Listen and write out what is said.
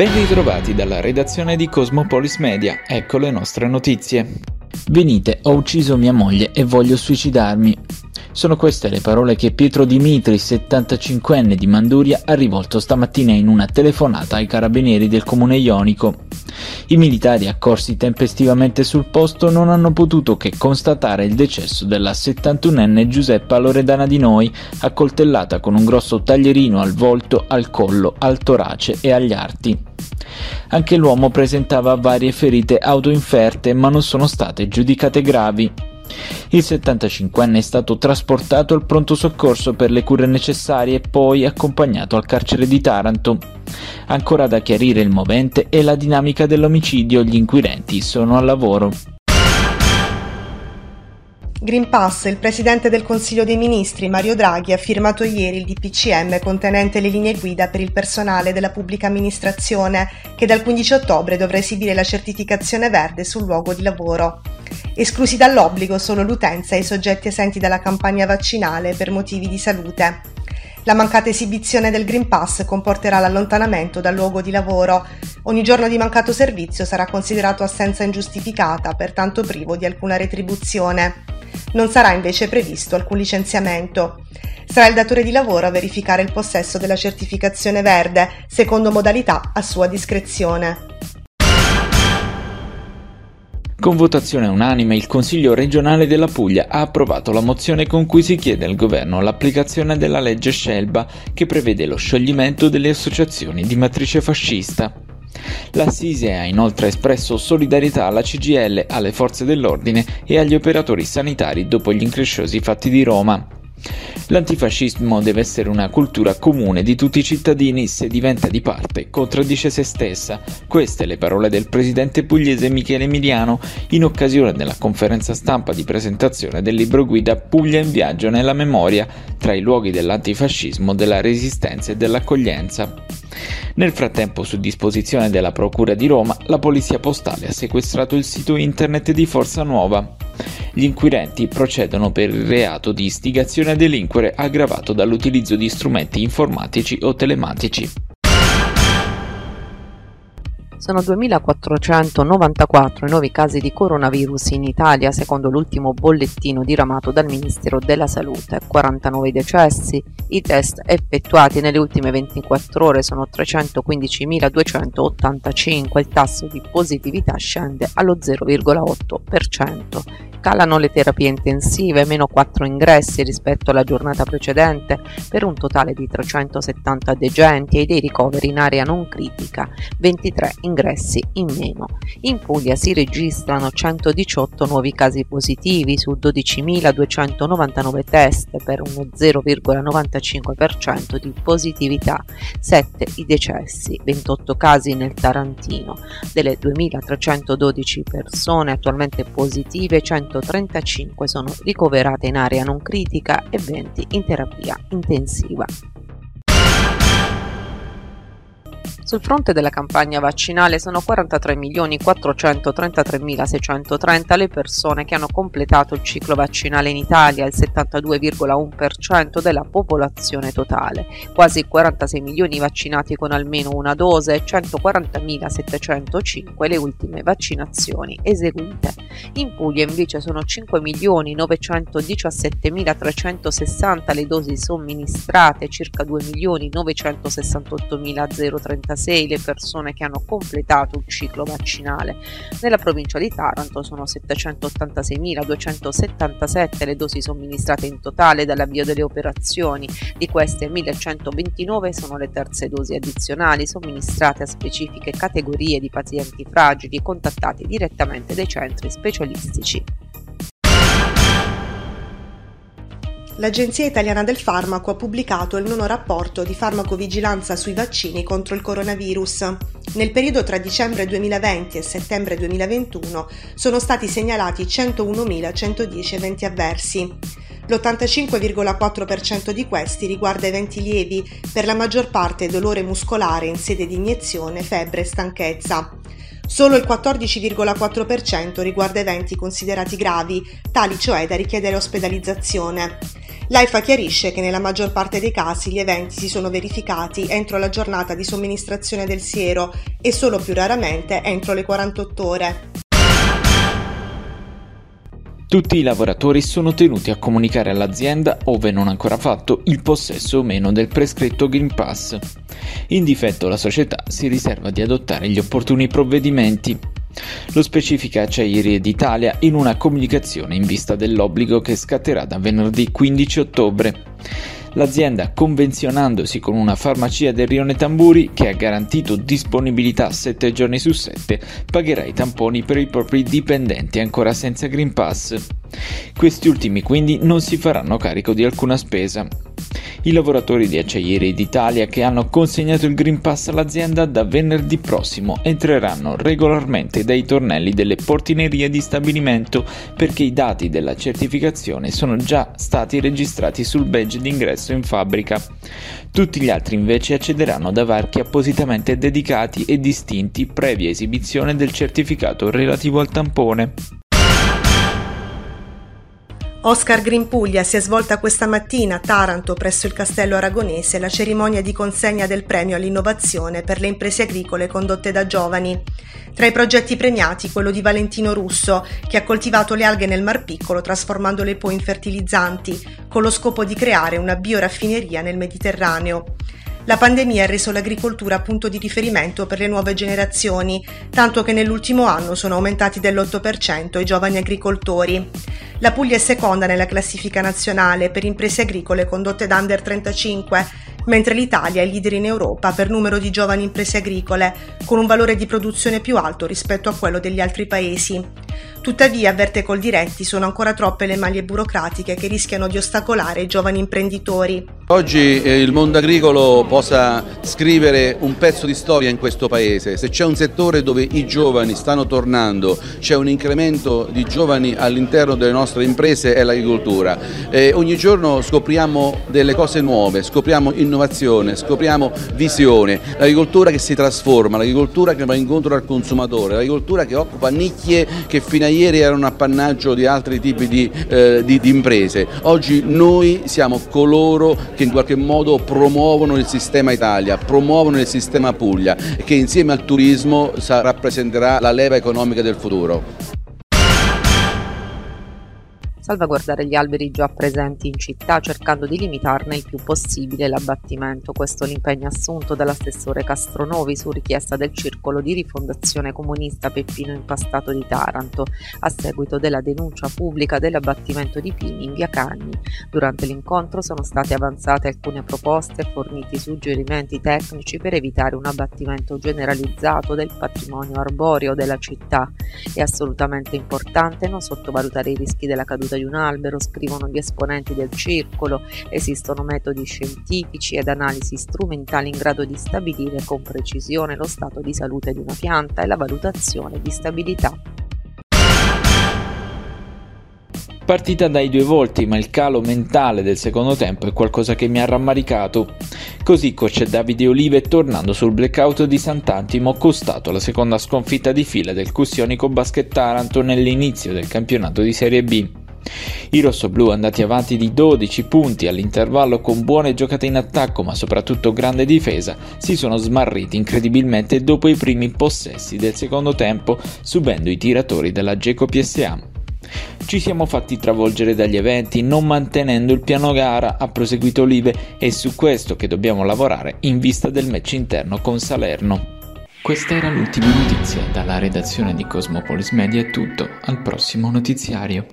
Ben ritrovati dalla redazione di Cosmopolis Media, ecco le nostre notizie. Venite, ho ucciso mia moglie e voglio suicidarmi. Sono queste le parole che Pietro Dimitri, 75enne di Manduria, ha rivolto stamattina in una telefonata ai carabinieri del comune ionico. I militari accorsi tempestivamente sul posto non hanno potuto che constatare il decesso della 71enne Giuseppa Loredana di Noi, accoltellata con un grosso taglierino al volto, al collo, al torace e agli arti. Anche l'uomo presentava varie ferite autoinferte ma non sono state giudicate gravi. Il 75enne è stato trasportato al pronto soccorso per le cure necessarie e poi accompagnato al carcere di Taranto. Ancora da chiarire il movente e la dinamica dell'omicidio, gli inquirenti sono al lavoro. Green Pass, il Presidente del Consiglio dei Ministri, Mario Draghi, ha firmato ieri il DPCM contenente le linee guida per il personale della pubblica amministrazione che dal 15 ottobre dovrà esibire la certificazione verde sul luogo di lavoro. Esclusi dall'obbligo solo l'utenza e i soggetti esenti dalla campagna vaccinale per motivi di salute. La mancata esibizione del Green Pass comporterà l'allontanamento dal luogo di lavoro. Ogni giorno di mancato servizio sarà considerato assenza ingiustificata, pertanto privo di alcuna retribuzione. Non sarà invece previsto alcun licenziamento. Sarà il datore di lavoro a verificare il possesso della certificazione verde, secondo modalità a sua discrezione. Con votazione unanime il Consiglio regionale della Puglia ha approvato la mozione con cui si chiede al governo l'applicazione della legge Scelba che prevede lo scioglimento delle associazioni di matrice fascista. La Sise ha inoltre espresso solidarietà alla CGL, alle forze dell'ordine e agli operatori sanitari dopo gli incresciosi fatti di Roma. L'antifascismo deve essere una cultura comune di tutti i cittadini, se diventa di parte contraddice se stessa. Queste le parole del presidente pugliese Michele Emiliano in occasione della conferenza stampa di presentazione del libro guida Puglia in viaggio nella memoria tra i luoghi dell'antifascismo, della resistenza e dell'accoglienza. Nel frattempo, su disposizione della Procura di Roma, la Polizia Postale ha sequestrato il sito internet di Forza Nuova. Gli inquirenti procedono per il reato di istigazione a delinquere aggravato dall'utilizzo di strumenti informatici o telematici. Sono 2.494 i nuovi casi di coronavirus in Italia secondo l'ultimo bollettino diramato dal Ministero della Salute, 49 decessi, i test effettuati nelle ultime 24 ore sono 315.285, il tasso di positività scende allo 0,8% calano le terapie intensive, meno 4 ingressi rispetto alla giornata precedente, per un totale di 370 degenti e dei ricoveri in area non critica, 23 ingressi in meno. In Puglia si registrano 118 nuovi casi positivi su 12.299 test per uno 0,95% di positività, 7 i decessi, 28 casi nel Tarantino. Delle 2.312 persone attualmente positive, 100 135 sono ricoverate in area non critica e 20 in terapia intensiva. Sul fronte della campagna vaccinale sono 43.433.630 le persone che hanno completato il ciclo vaccinale in Italia, il 72,1% della popolazione totale, quasi 46 milioni vaccinati con almeno una dose e 140.705 le ultime vaccinazioni eseguite. In Puglia invece sono 5.917.360 le dosi somministrate, circa 2.968.036 46 le persone che hanno completato il ciclo vaccinale. Nella provincia di Taranto sono 786.277 le dosi somministrate in totale dall'avvio delle operazioni, di queste 1.129 sono le terze dosi addizionali somministrate a specifiche categorie di pazienti fragili contattati direttamente dai centri specialistici. l'Agenzia Italiana del Farmaco ha pubblicato il nono rapporto di farmacovigilanza sui vaccini contro il coronavirus. Nel periodo tra dicembre 2020 e settembre 2021 sono stati segnalati 101.110 eventi avversi. L'85,4% di questi riguarda eventi lievi, per la maggior parte dolore muscolare in sede di iniezione, febbre e stanchezza. Solo il 14,4% riguarda eventi considerati gravi, tali cioè da richiedere ospedalizzazione. L'AIFA chiarisce che nella maggior parte dei casi gli eventi si sono verificati entro la giornata di somministrazione del siero e solo più raramente entro le 48 ore. Tutti i lavoratori sono tenuti a comunicare all'azienda, ove non ancora fatto, il possesso o meno del prescritto Green Pass. In difetto la società si riserva di adottare gli opportuni provvedimenti. Lo specifica Acciaierie d'Italia in una comunicazione in vista dell'obbligo che scatterà da venerdì 15 ottobre. L'azienda, convenzionandosi con una farmacia del Rione Tamburi, che ha garantito disponibilità 7 giorni su 7, pagherà i tamponi per i propri dipendenti ancora senza Green Pass. Questi ultimi quindi non si faranno carico di alcuna spesa. I lavoratori di Acciaierie d'Italia che hanno consegnato il Green Pass all'azienda da venerdì prossimo entreranno regolarmente dai tornelli delle portinerie di stabilimento perché i dati della certificazione sono già stati registrati sul badge d'ingresso in fabbrica. Tutti gli altri invece accederanno da varchi appositamente dedicati e distinti previa esibizione del certificato relativo al tampone. Oscar Green Puglia si è svolta questa mattina a Taranto presso il Castello Aragonese la cerimonia di consegna del premio all'innovazione per le imprese agricole condotte da giovani. Tra i progetti premiati quello di Valentino Russo, che ha coltivato le alghe nel Mar Piccolo trasformandole poi in fertilizzanti, con lo scopo di creare una bioraffineria nel Mediterraneo. La pandemia ha reso l'agricoltura punto di riferimento per le nuove generazioni, tanto che nell'ultimo anno sono aumentati dell'8% i giovani agricoltori. La Puglia è seconda nella classifica nazionale per imprese agricole condotte da under 35, mentre l'Italia è leader in Europa per numero di giovani imprese agricole, con un valore di produzione più alto rispetto a quello degli altri paesi. Tuttavia, avverte Coldiretti, sono ancora troppe le maglie burocratiche che rischiano di ostacolare i giovani imprenditori. Oggi eh, il mondo agricolo possa scrivere un pezzo di storia in questo paese. Se c'è un settore dove i giovani stanno tornando, c'è un incremento di giovani all'interno delle nostre imprese è l'agricoltura. Eh, ogni giorno scopriamo delle cose nuove, scopriamo innovazione, scopriamo visione. L'agricoltura che si trasforma, l'agricoltura che va incontro al consumatore, l'agricoltura che occupa nicchie che fino a ieri erano appannaggio di altri tipi di, eh, di, di imprese. Oggi noi siamo coloro che in qualche modo promuovono il sistema Italia, promuovono il sistema Puglia che insieme al turismo rappresenterà la leva economica del futuro salvaguardare gli alberi già presenti in città cercando di limitarne il più possibile l'abbattimento. Questo è l'impegno assunto dall'assessore Castronovi su richiesta del circolo di rifondazione comunista Peppino Impastato di Taranto, a seguito della denuncia pubblica dell'abbattimento di pini in via Cagni. Durante l'incontro sono state avanzate alcune proposte e forniti suggerimenti tecnici per evitare un abbattimento generalizzato del patrimonio arboreo della città. È assolutamente importante non sottovalutare i rischi della caduta di un albero, scrivono gli esponenti del circolo, esistono metodi scientifici ed analisi strumentali in grado di stabilire con precisione lo stato di salute di una pianta e la valutazione di stabilità. Partita dai due volti, ma il calo mentale del secondo tempo è qualcosa che mi ha rammaricato. Così coach Davide Olive, tornando sul blackout di Sant'Antimo, costato la seconda sconfitta di fila del Cussionico Basket Taranto nell'inizio del campionato di Serie B. I rossoblù andati avanti di 12 punti all'intervallo con buone giocate in attacco ma soprattutto grande difesa si sono smarriti incredibilmente dopo i primi possessi del secondo tempo subendo i tiratori della Geco PSA. Ci siamo fatti travolgere dagli eventi non mantenendo il piano gara, ha proseguito Olive, e su questo che dobbiamo lavorare in vista del match interno con Salerno. Questa era l'ultima notizia, dalla redazione di Cosmopolis Media è tutto, al prossimo notiziario.